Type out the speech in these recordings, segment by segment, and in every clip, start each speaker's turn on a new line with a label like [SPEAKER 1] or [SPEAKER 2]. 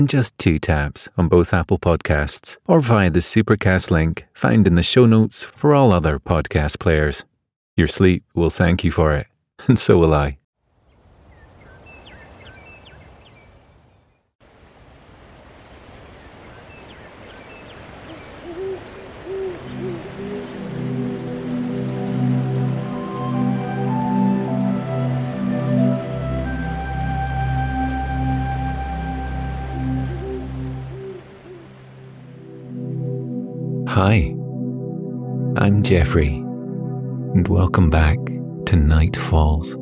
[SPEAKER 1] in just two taps on both Apple Podcasts or via the Supercast link found in the show notes for all other podcast players. Your sleep will thank you for it, and so will I. Hi, I'm Geoffrey, and welcome back to Night Falls.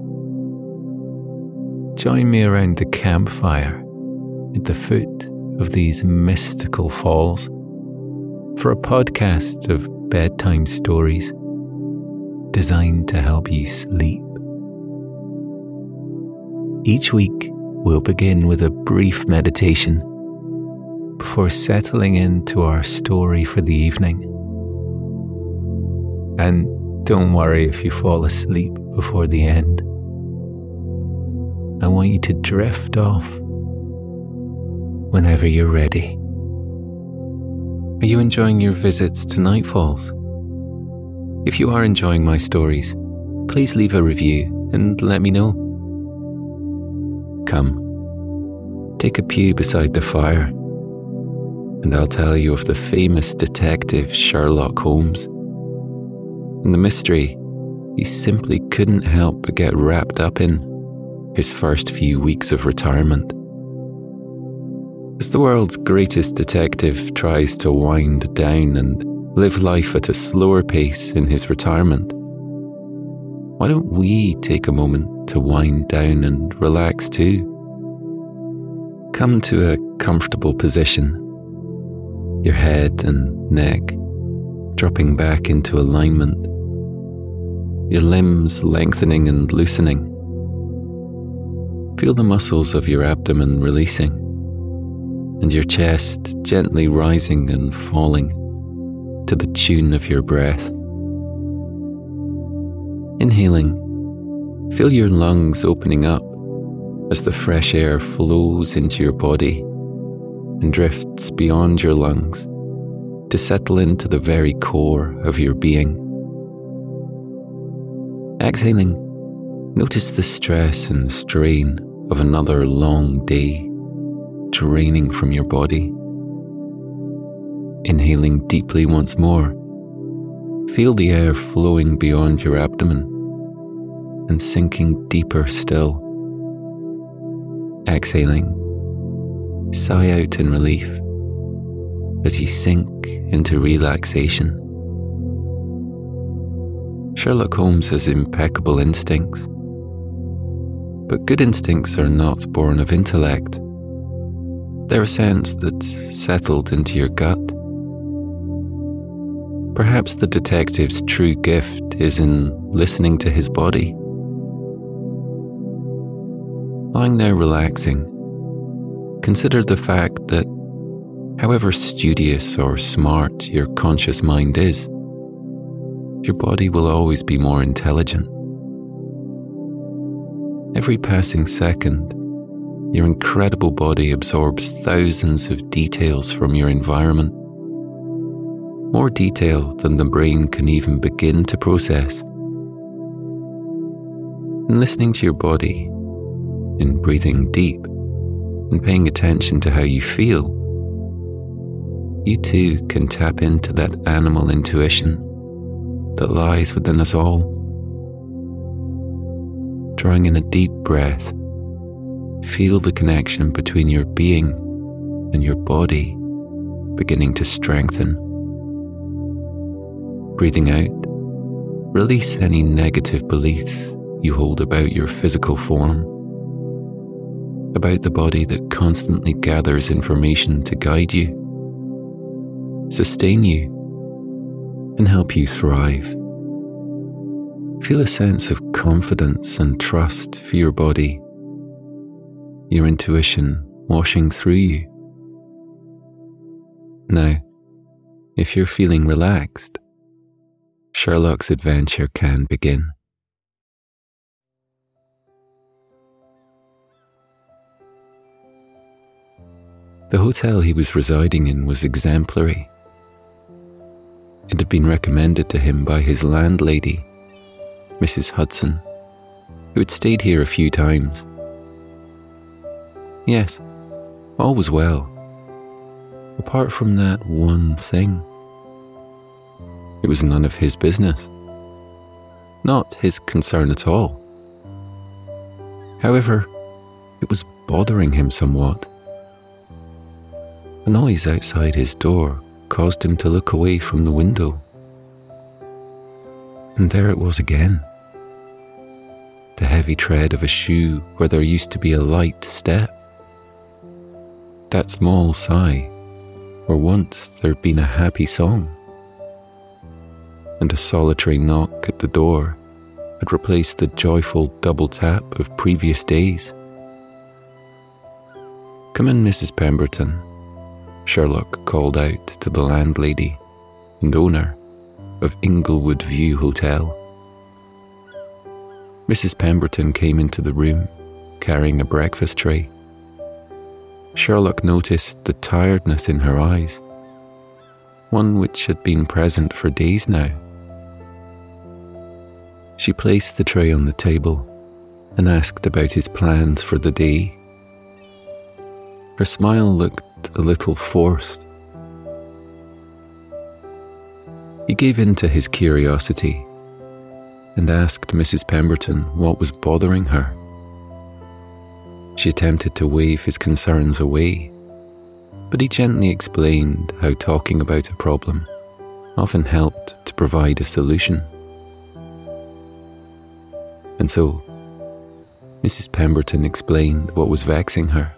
[SPEAKER 1] Join me around the campfire at the foot of these mystical falls for a podcast of bedtime stories designed to help you sleep. Each week, we'll begin with a brief meditation before settling into our story for the evening. And don't worry if you fall asleep before the end. I want you to drift off whenever you're ready. Are you enjoying your visits to Nightfalls? If you are enjoying my stories, please leave a review and let me know. Come, take a pew beside the fire and I'll tell you of the famous detective Sherlock Holmes. And the mystery he simply couldn't help but get wrapped up in his first few weeks of retirement. As the world's greatest detective tries to wind down and live life at a slower pace in his retirement, why don't we take a moment to wind down and relax too? Come to a comfortable position your head and neck dropping back into alignment, your limbs lengthening and loosening. Feel the muscles of your abdomen releasing, and your chest gently rising and falling to the tune of your breath. Inhaling, feel your lungs opening up as the fresh air flows into your body and drifts beyond your lungs to settle into the very core of your being. Exhaling, notice the stress and strain of another long day draining from your body. Inhaling deeply once more, feel the air flowing beyond your abdomen and sinking deeper still. Exhaling, sigh out in relief as you sink into relaxation. Sherlock Holmes has impeccable instincts, but good instincts are not born of intellect. They're a sense that's settled into your gut. Perhaps the detective's true gift is in listening to his body. Lying there relaxing, Consider the fact that, however studious or smart your conscious mind is, your body will always be more intelligent. Every passing second, your incredible body absorbs thousands of details from your environment, more detail than the brain can even begin to process. In listening to your body, in breathing deep, and paying attention to how you feel, you too can tap into that animal intuition that lies within us all. Drawing in a deep breath, feel the connection between your being and your body beginning to strengthen. Breathing out, release any negative beliefs you hold about your physical form, about the body that constantly gathers information to guide you, sustain you, and help you thrive. Feel a sense of confidence and trust for your body, your intuition washing through you. Now, if you're feeling relaxed, Sherlock's adventure can begin. The hotel he was residing in was exemplary. It had been recommended to him by his landlady, Mrs. Hudson, who had stayed here a few times. Yes, all was well, apart from that one thing. It was none of his business, not his concern at all. However, it was bothering him somewhat. A noise outside his door caused him to look away from the window. And there it was again the heavy tread of a shoe where there used to be a light step. That small sigh where once there'd been a happy song. And a solitary knock at the door had replaced the joyful double tap of previous days. Come in, Mrs. Pemberton, Sherlock called out to the landlady and owner of Inglewood View Hotel. Mrs. Pemberton came into the room carrying a breakfast tray. Sherlock noticed the tiredness in her eyes, one which had been present for days now. She placed the tray on the table and asked about his plans for the day. Her smile looked a little forced. He gave in to his curiosity and asked Mrs. Pemberton what was bothering her. She attempted to wave his concerns away, but he gently explained how talking about a problem often helped to provide a solution. And so, Mrs. Pemberton explained what was vexing her.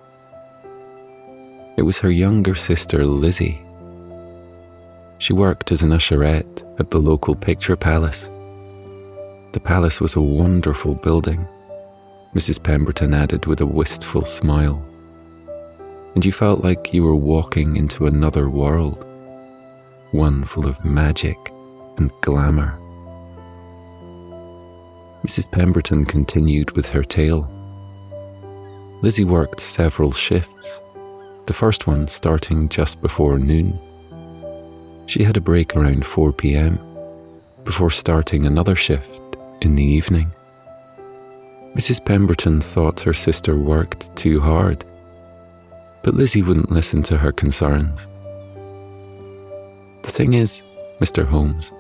[SPEAKER 1] It was her younger sister, Lizzie. She worked as an usherette at the local picture palace. The palace was a wonderful building, Mrs. Pemberton added with a wistful smile. And you felt like you were walking into another world, one full of magic and glamour. Mrs. Pemberton continued with her tale. Lizzie worked several shifts the first one starting just before noon. She had a break around 4 pm before starting another shift in the evening. Mrs. Pemberton thought her sister worked too hard, but Lizzie wouldn't listen to her concerns. The thing is, Mr. Holmes,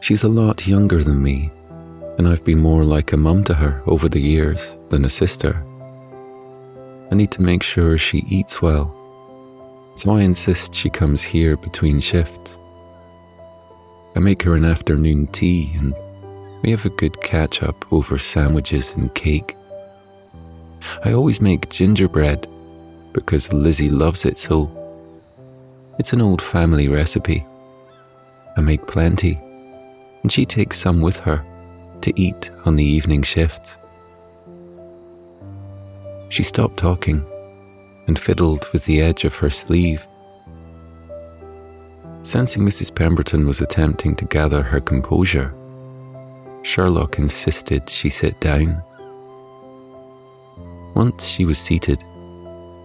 [SPEAKER 1] she's a lot younger than me, and I've been more like a mum to her over the years than a sister. I need to make sure she eats well. So I insist she comes here between shifts. I make her an afternoon tea and we have a good catch up over sandwiches and cake. I always make gingerbread because Lizzie loves it so. It's an old family recipe. I make plenty, and she takes some with her to eat on the evening shifts. She stopped talking and fiddled with the edge of her sleeve. Sensing Mrs. Pemberton was attempting to gather her composure, Sherlock insisted she sit down. Once she was seated,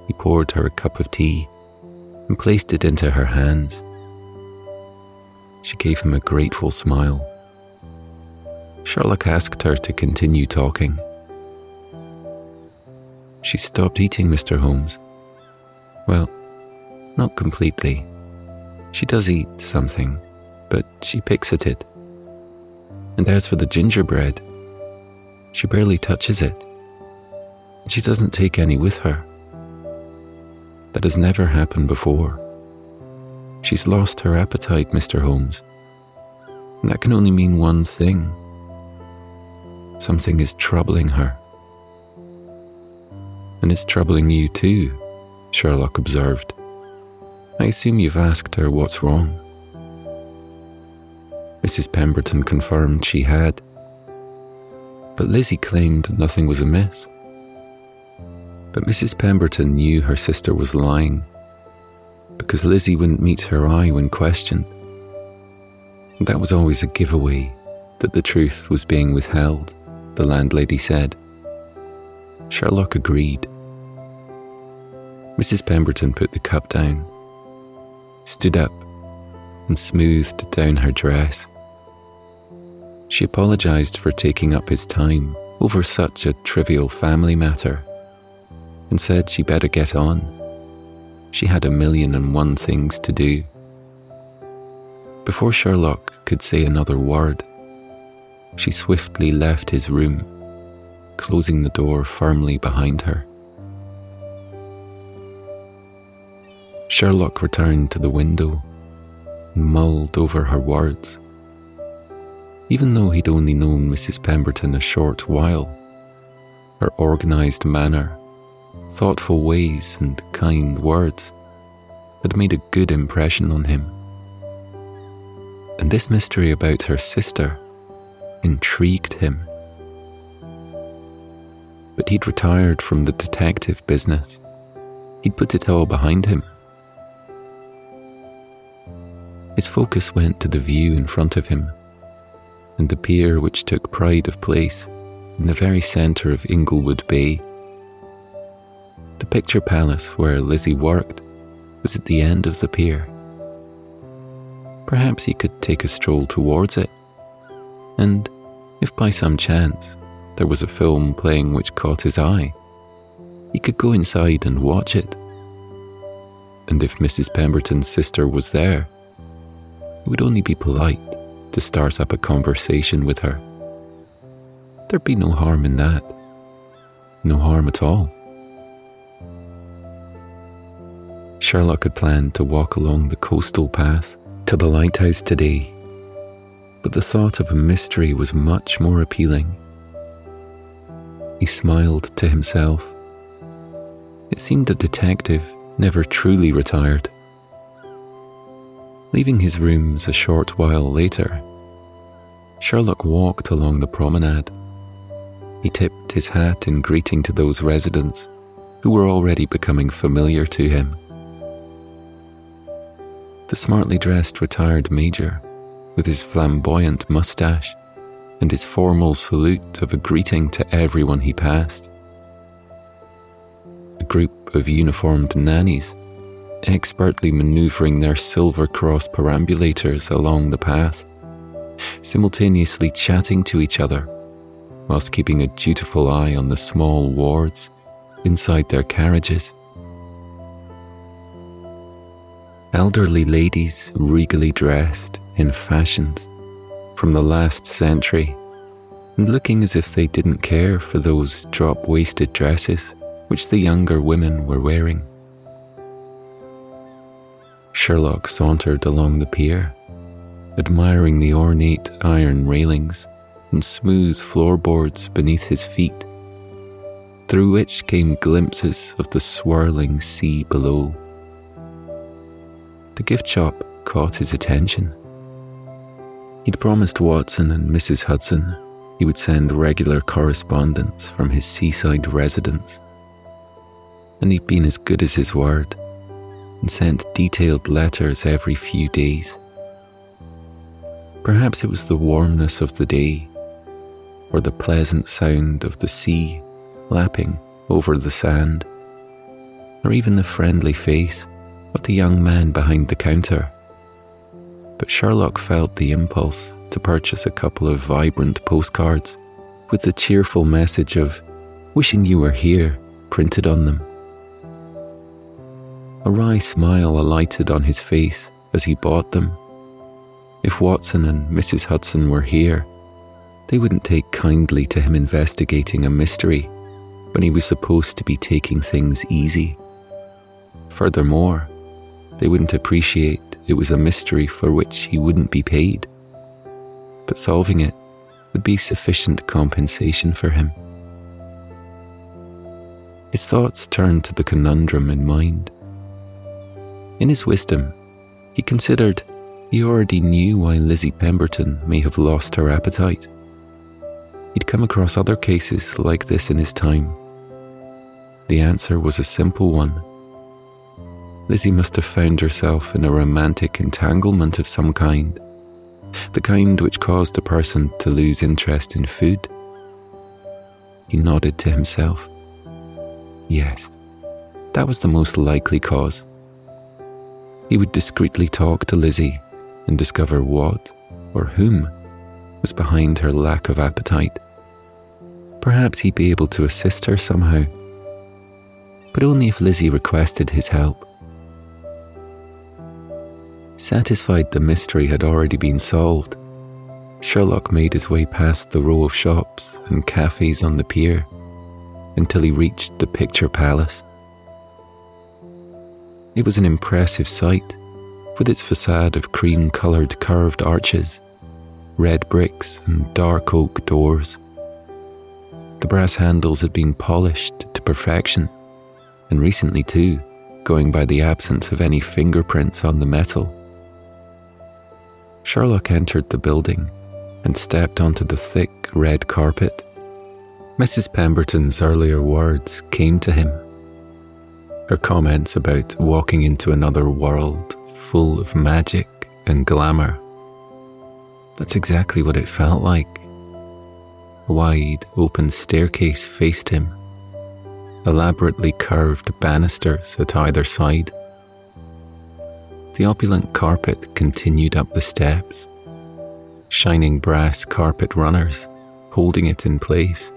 [SPEAKER 1] he poured her a cup of tea and placed it into her hands. She gave him a grateful smile. Sherlock asked her to continue talking. She stopped eating, Mr. Holmes. Well, not completely. She does eat something, but she picks at it. And as for the gingerbread, she barely touches it. She doesn't take any with her. That has never happened before. She's lost her appetite, Mr. Holmes. And that can only mean one thing. Something is troubling her. And it's troubling you too, Sherlock observed. I assume you've asked her what's wrong. Mrs. Pemberton confirmed she had. But Lizzie claimed nothing was amiss. But Mrs. Pemberton knew her sister was lying because Lizzie wouldn't meet her eye when questioned. That was always a giveaway that the truth was being withheld, the landlady said. Sherlock agreed. Mrs. Pemberton put the cup down, stood up, and smoothed down her dress. She apologized for taking up his time over such a trivial family matter and said she better get on. She had a million and one things to do. Before Sherlock could say another word, she swiftly left his room, closing the door firmly behind her. Sherlock returned to the window and mulled over her words. Even though he'd only known Mrs. Pemberton a short while, her organised manner thoughtful ways and kind words had made a good impression on him. And this mystery about her sister intrigued him. But he'd retired from the detective business. He'd put it all behind him. His focus went to the view in front of him and the pier which took pride of place in the very centre of Inglewood Bay the picture palace where Lizzie worked was at the end of the pier. Perhaps he could take a stroll towards it, and if by some chance there was a film playing which caught his eye, he could go inside and watch it. And if Mrs. Pemberton's sister was there, it would only be polite to start up a conversation with her. There'd be no harm in that. No harm at all. Sherlock had planned to walk along the coastal path to the lighthouse today, but the thought of a mystery was much more appealing. He smiled to himself. It seemed the detective never truly retired. Leaving his rooms a short while later, Sherlock walked along the promenade. He tipped his hat in greeting to those residents who were already becoming familiar to him the smartly dressed retired major, with his flamboyant moustache and his formal salute of a greeting to everyone he passed. A group of uniformed nannies, expertly maneuvering their silver cross perambulators along the path, simultaneously chatting to each other whilst keeping a dutiful eye on the small wards inside their carriages. elderly ladies regally dressed in fashions from the last century and looking as if they didn't care for those drop waisted dresses which the younger women were wearing. Sherlock sauntered along the pier, admiring the ornate iron railings and smooth floorboards beneath his feet, through which came glimpses of the swirling sea below the gift shop caught his attention. He'd promised Watson and Mrs. Hudson he would send regular correspondence from his seaside residence. And he'd been as good as his word and sent detailed letters every few days. Perhaps it was the warmness of the day or the pleasant sound of the sea lapping over the sand, or even the friendly face of the young man behind the counter. But Sherlock felt the impulse to purchase a couple of vibrant postcards with the cheerful message of wishing you were here printed on them. A wry smile alighted on his face as he bought them. If Watson and Mrs. Hudson were here, they wouldn't take kindly to him investigating a mystery when he was supposed to be taking things easy. Furthermore, they wouldn't appreciate it was a mystery for which he wouldn't be paid. But solving it would be sufficient compensation for him. His thoughts turned to the conundrum in mind. In his wisdom, he considered he already knew why Lizzie Pemberton may have lost her appetite. He'd come across other cases like this in his time. The answer was a simple one. Lizzie must have found herself in a romantic entanglement of some kind, the kind which caused a person to lose interest in food. He nodded to himself. Yes, that was the most likely cause. He would discreetly talk to Lizzie and discover what or whom was behind her lack of appetite. Perhaps he'd be able to assist her somehow, but only if Lizzie requested his help. Satisfied the mystery had already been solved, Sherlock made his way past the row of shops and cafes on the pier until he reached the picture palace. It was an impressive sight, with its facade of cream coloured curved arches, red bricks, and dark oak doors. The brass handles had been polished to perfection, and recently too, going by the absence of any fingerprints on the metal. Sherlock entered the building and stepped onto the thick red carpet Mrs. Pemberton's earlier words came to him. Her comments about walking into another world full of magic and glamour. That's exactly what it felt like. A wide, open staircase faced him, elaborately curved banisters at either side. The opulent carpet continued up the steps, shining brass carpet runners holding it in place.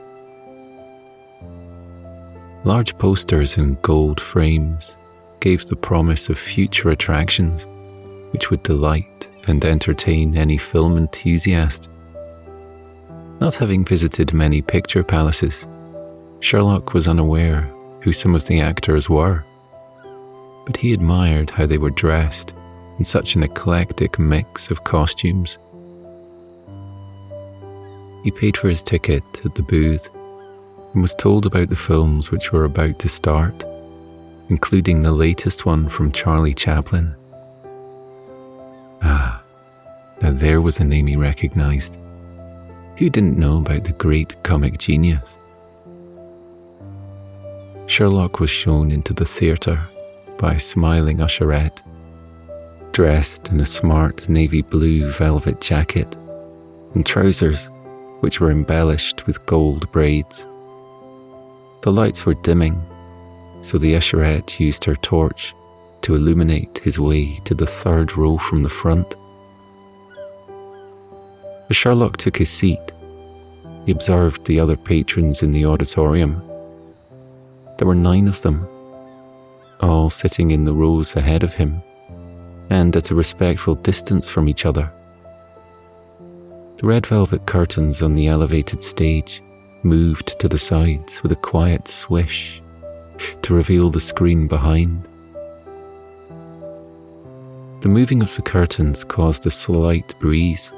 [SPEAKER 1] Large posters in gold frames gave the promise of future attractions which would delight and entertain any film enthusiast. Not having visited many picture palaces, Sherlock was unaware who some of the actors were, but he admired how they were dressed in such an eclectic mix of costumes. He paid for his ticket at the booth and was told about the films which were about to start, including the latest one from Charlie Chaplin. Ah, now there was a name he recognized. Who didn't know about the great comic genius? Sherlock was shown into the theatre by a smiling usherette, dressed in a smart navy blue velvet jacket and trousers which were embellished with gold braids. The lights were dimming, so the usherette used her torch to illuminate his way to the third row from the front. As Sherlock took his seat, he observed the other patrons in the auditorium. There were nine of them, all sitting in the rows ahead of him and at a respectful distance from each other. The red velvet curtains on the elevated stage moved to the sides with a quiet swish to reveal the screen behind. The moving of the curtains caused a slight breeze,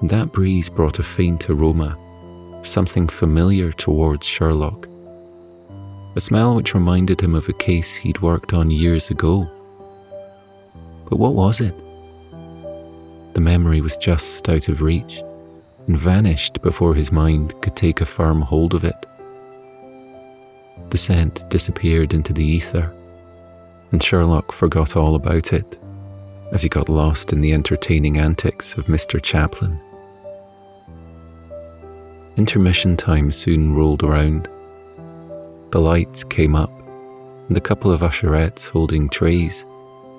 [SPEAKER 1] and that breeze brought a faint aroma, something familiar towards Sherlock. A smell which reminded him of a case he'd worked on years ago. But what was it? The memory was just out of reach and vanished before his mind could take a firm hold of it. The scent disappeared into the ether, and Sherlock forgot all about it as he got lost in the entertaining antics of Mr. Chaplin. Intermission time soon rolled around. The lights came up, and a couple of usherettes holding trays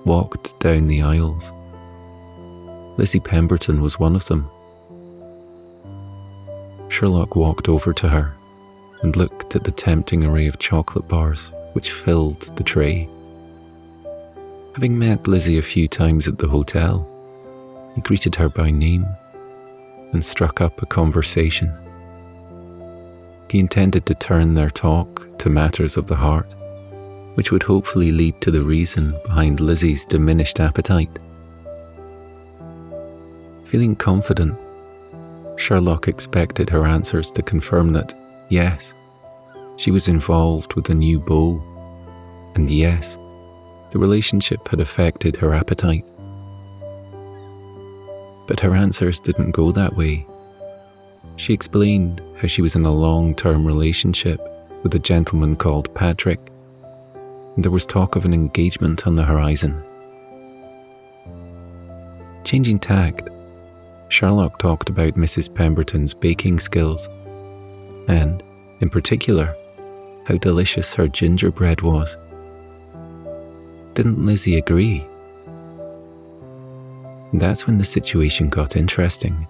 [SPEAKER 1] walked down the aisles. Lizzie Pemberton was one of them Sherlock walked over to her and looked at the tempting array of chocolate bars which filled the tray. Having met Lizzie a few times at the hotel, he greeted her by name and struck up a conversation. He intended to turn their talk to matters of the heart, which would hopefully lead to the reason behind Lizzie's diminished appetite. Feeling confident, Sherlock expected her answers to confirm that, yes, she was involved with a new beau, and yes, the relationship had affected her appetite. But her answers didn't go that way. She explained how she was in a long term relationship with a gentleman called Patrick, and there was talk of an engagement on the horizon. Changing tact, Sherlock talked about Mrs. Pemberton's baking skills, and, in particular, how delicious her gingerbread was. Didn't Lizzie agree? That's when the situation got interesting.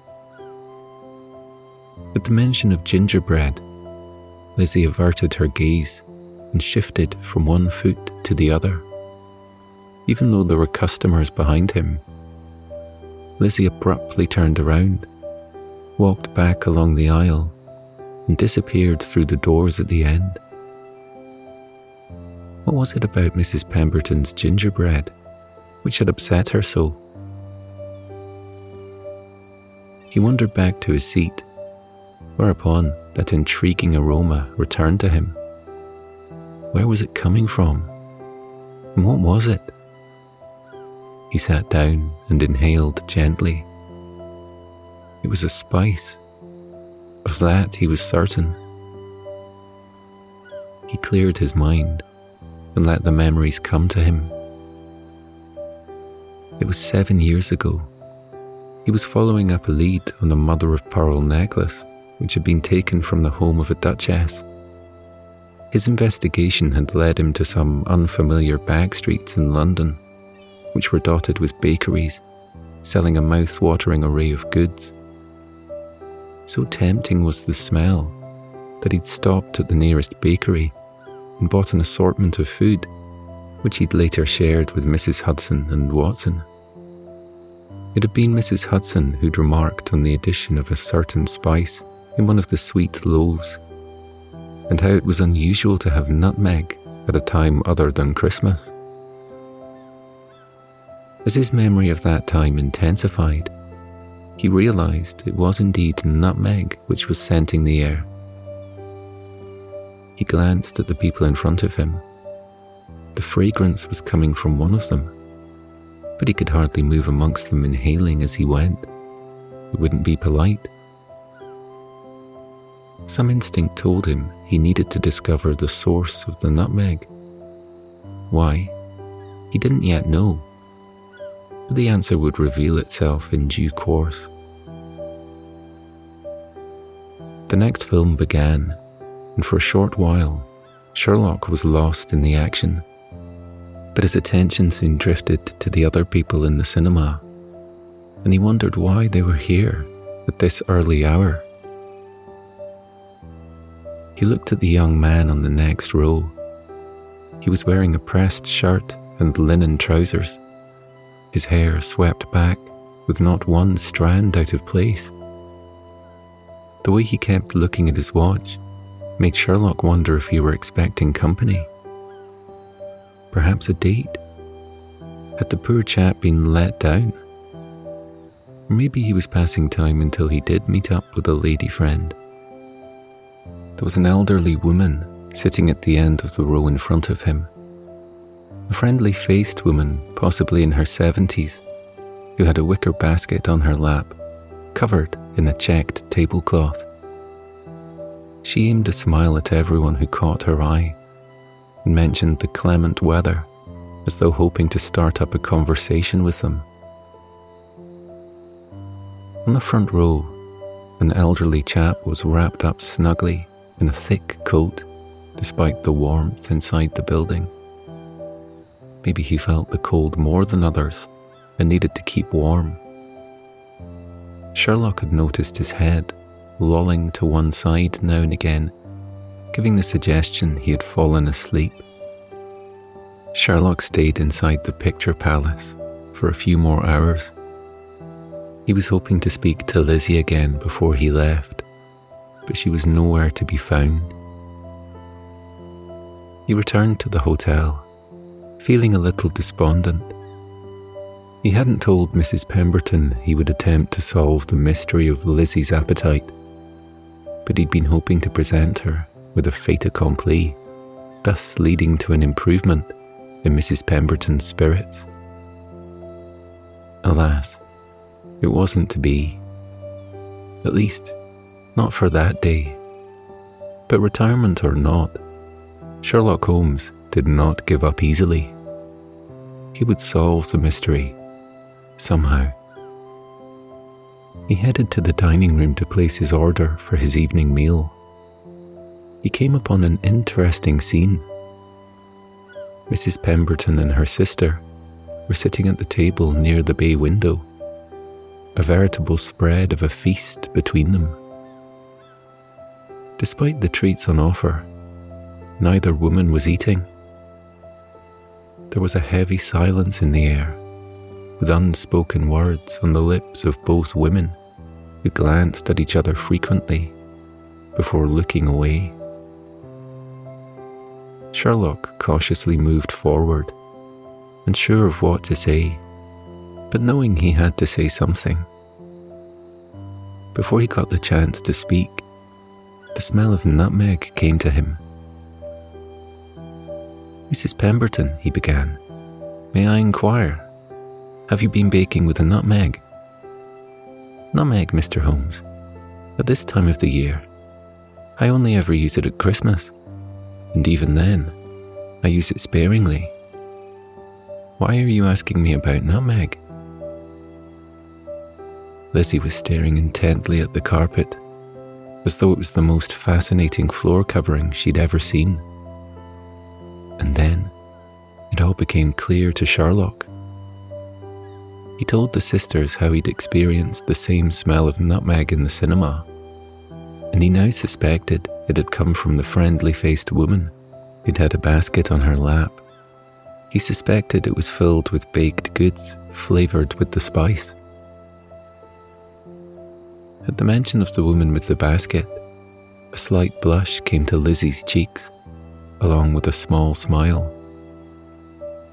[SPEAKER 1] At the mention of gingerbread, Lizzie averted her gaze and shifted from one foot to the other. Even though there were customers behind him, Lizzie abruptly turned around, walked back along the aisle, and disappeared through the doors at the end. What was it about Mrs. Pemberton's gingerbread which had upset her so? He wandered back to his seat, whereupon that intriguing aroma returned to him. Where was it coming from? And what was it? He sat down and inhaled gently. It was a spice. Of that he was certain. He cleared his mind and let the memories come to him. It was seven years ago. He was following up a lead on a mother of pearl necklace which had been taken from the home of a duchess. His investigation had led him to some unfamiliar back streets in London which were dotted with bakeries selling a mouth watering array of goods. So tempting was the smell that he'd stopped at the nearest bakery and bought an assortment of food, which he'd later shared with Mrs. Hudson and Watson. It had been Mrs. Hudson who'd remarked on the addition of a certain spice in one of the sweet loaves, and how it was unusual to have nutmeg at a time other than Christmas. As his memory of that time intensified, he realized it was indeed nutmeg which was scenting the air. He glanced at the people in front of him. The fragrance was coming from one of them, but he could hardly move amongst them inhaling as he went. It wouldn't be polite. Some instinct told him he needed to discover the source of the nutmeg. Why? He didn't yet know but the answer would reveal itself in due course. The next film began, and for a short while, Sherlock was lost in the action. But his attention soon drifted to the other people in the cinema, and he wondered why they were here at this early hour. He looked at the young man on the next row. He was wearing a pressed shirt and linen trousers his hair swept back with not one strand out of place. The way he kept looking at his watch made Sherlock wonder if he were expecting company. Perhaps a date? Had the poor chap been let down? Maybe he was passing time until he did meet up with a lady friend. There was an elderly woman sitting at the end of the row in front of him a friendly faced woman, possibly in her 70s, who had a wicker basket on her lap, covered in a checked tablecloth. She aimed a smile at everyone who caught her eye and mentioned the clement weather as though hoping to start up a conversation with them. On the front row, an elderly chap was wrapped up snugly in a thick coat despite the warmth inside the building. Maybe he felt the cold more than others and needed to keep warm. Sherlock had noticed his head lolling to one side now and again, giving the suggestion he had fallen asleep. Sherlock stayed inside the picture palace for a few more hours. He was hoping to speak to Lizzie again before he left, but she was nowhere to be found. He returned to the hotel, feeling a little despondent. He hadn't told Mrs. Pemberton he would attempt to solve the mystery of Lizzie's appetite, but he'd been hoping to present her with a fait accompli, thus leading to an improvement in Mrs. Pemberton's spirits. Alas, it wasn't to be. At least, not for that day. But retirement or not, Sherlock Holmes did not give up easily. He would solve the mystery somehow. He headed to the dining room to place his order for his evening meal. He came upon an interesting scene. Mrs. Pemberton and her sister were sitting at the table near the bay window, a veritable spread of a feast between them. Despite the treats on offer, neither woman was eating. There was a heavy silence in the air, with unspoken words on the lips of both women, who glanced at each other frequently before looking away. Sherlock cautiously moved forward, unsure of what to say, but knowing he had to say something. Before he got the chance to speak, the smell of nutmeg came to him. Mrs. Pemberton, he began, may I inquire, have you been baking with a nutmeg? Nutmeg, Mr. Holmes. At this time of the year, I only ever use it at Christmas and even then, I use it sparingly. Why are you asking me about nutmeg? Lizzie was staring intently at the carpet, as though it was the most fascinating floor covering she'd ever seen. And then it all became clear to Sherlock. He told the sisters how he'd experienced the same smell of nutmeg in the cinema, and he now suspected it had come from the friendly faced woman who'd had a basket on her lap. He suspected it was filled with baked goods flavoured with the spice. At the mention of the woman with the basket, a slight blush came to Lizzie's cheeks, along with a small smile.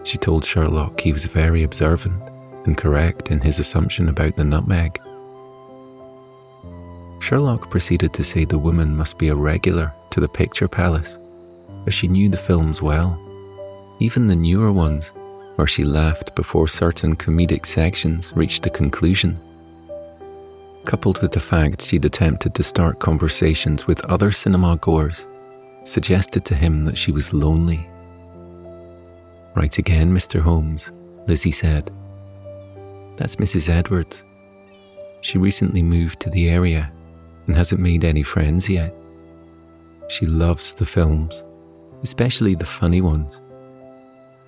[SPEAKER 1] She told Sherlock he was very observant and correct in his assumption about the nutmeg. Sherlock proceeded to say the woman must be a regular to the picture palace, as she knew the films well, even the newer ones, where she laughed before certain comedic sections reached a conclusion. Coupled with the fact she'd attempted to start conversations with other cinema goers, suggested to him that she was lonely. Right again, Mr. Holmes, Lizzie said. That's Mrs. Edwards. She recently moved to the area and hasn't made any friends yet. She loves the films, especially the funny ones.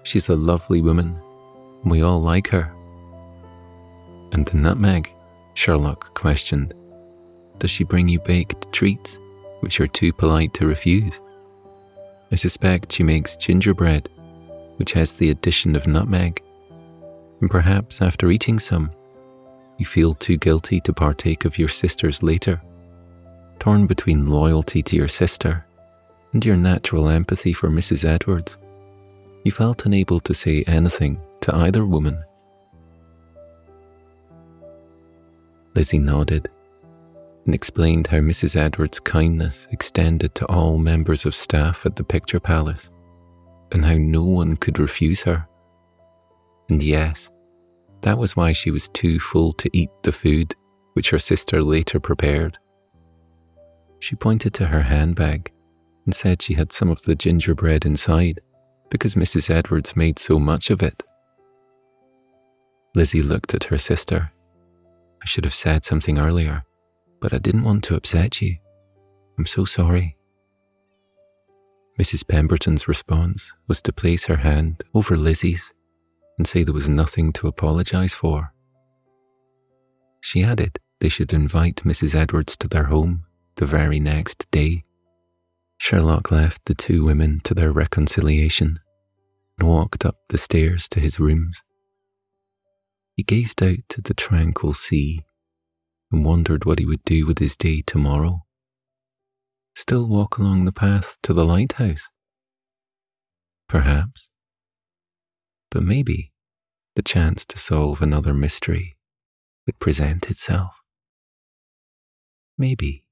[SPEAKER 1] She's a lovely woman, and we all like her. And the nutmeg? Sherlock questioned. Does she bring you baked treats, which you're too polite to refuse? I suspect she makes gingerbread, which has the addition of nutmeg. And perhaps after eating some, you feel too guilty to partake of your sister's later torn between loyalty to your sister and your natural empathy for Mrs. Edwards, you felt unable to say anything to either woman. Lizzie nodded and explained how Mrs. Edwards' kindness extended to all members of staff at the Picture Palace and how no one could refuse her. And yes, that was why she was too full to eat the food which her sister later prepared. She pointed to her handbag and said she had some of the gingerbread inside because Mrs. Edwards made so much of it. Lizzie looked at her sister. I should have said something earlier, but I didn't want to upset you. I'm so sorry. Mrs. Pemberton's response was to place her hand over Lizzie's and say there was nothing to apologise for. She added they should invite Mrs. Edwards to their home the very next day, Sherlock left the two women to their reconciliation and walked up the stairs to his rooms. He gazed out to the tranquil sea and wondered what he would do with his day tomorrow. Still walk along the path to the lighthouse? Perhaps. But maybe the chance to solve another mystery would present itself. Maybe.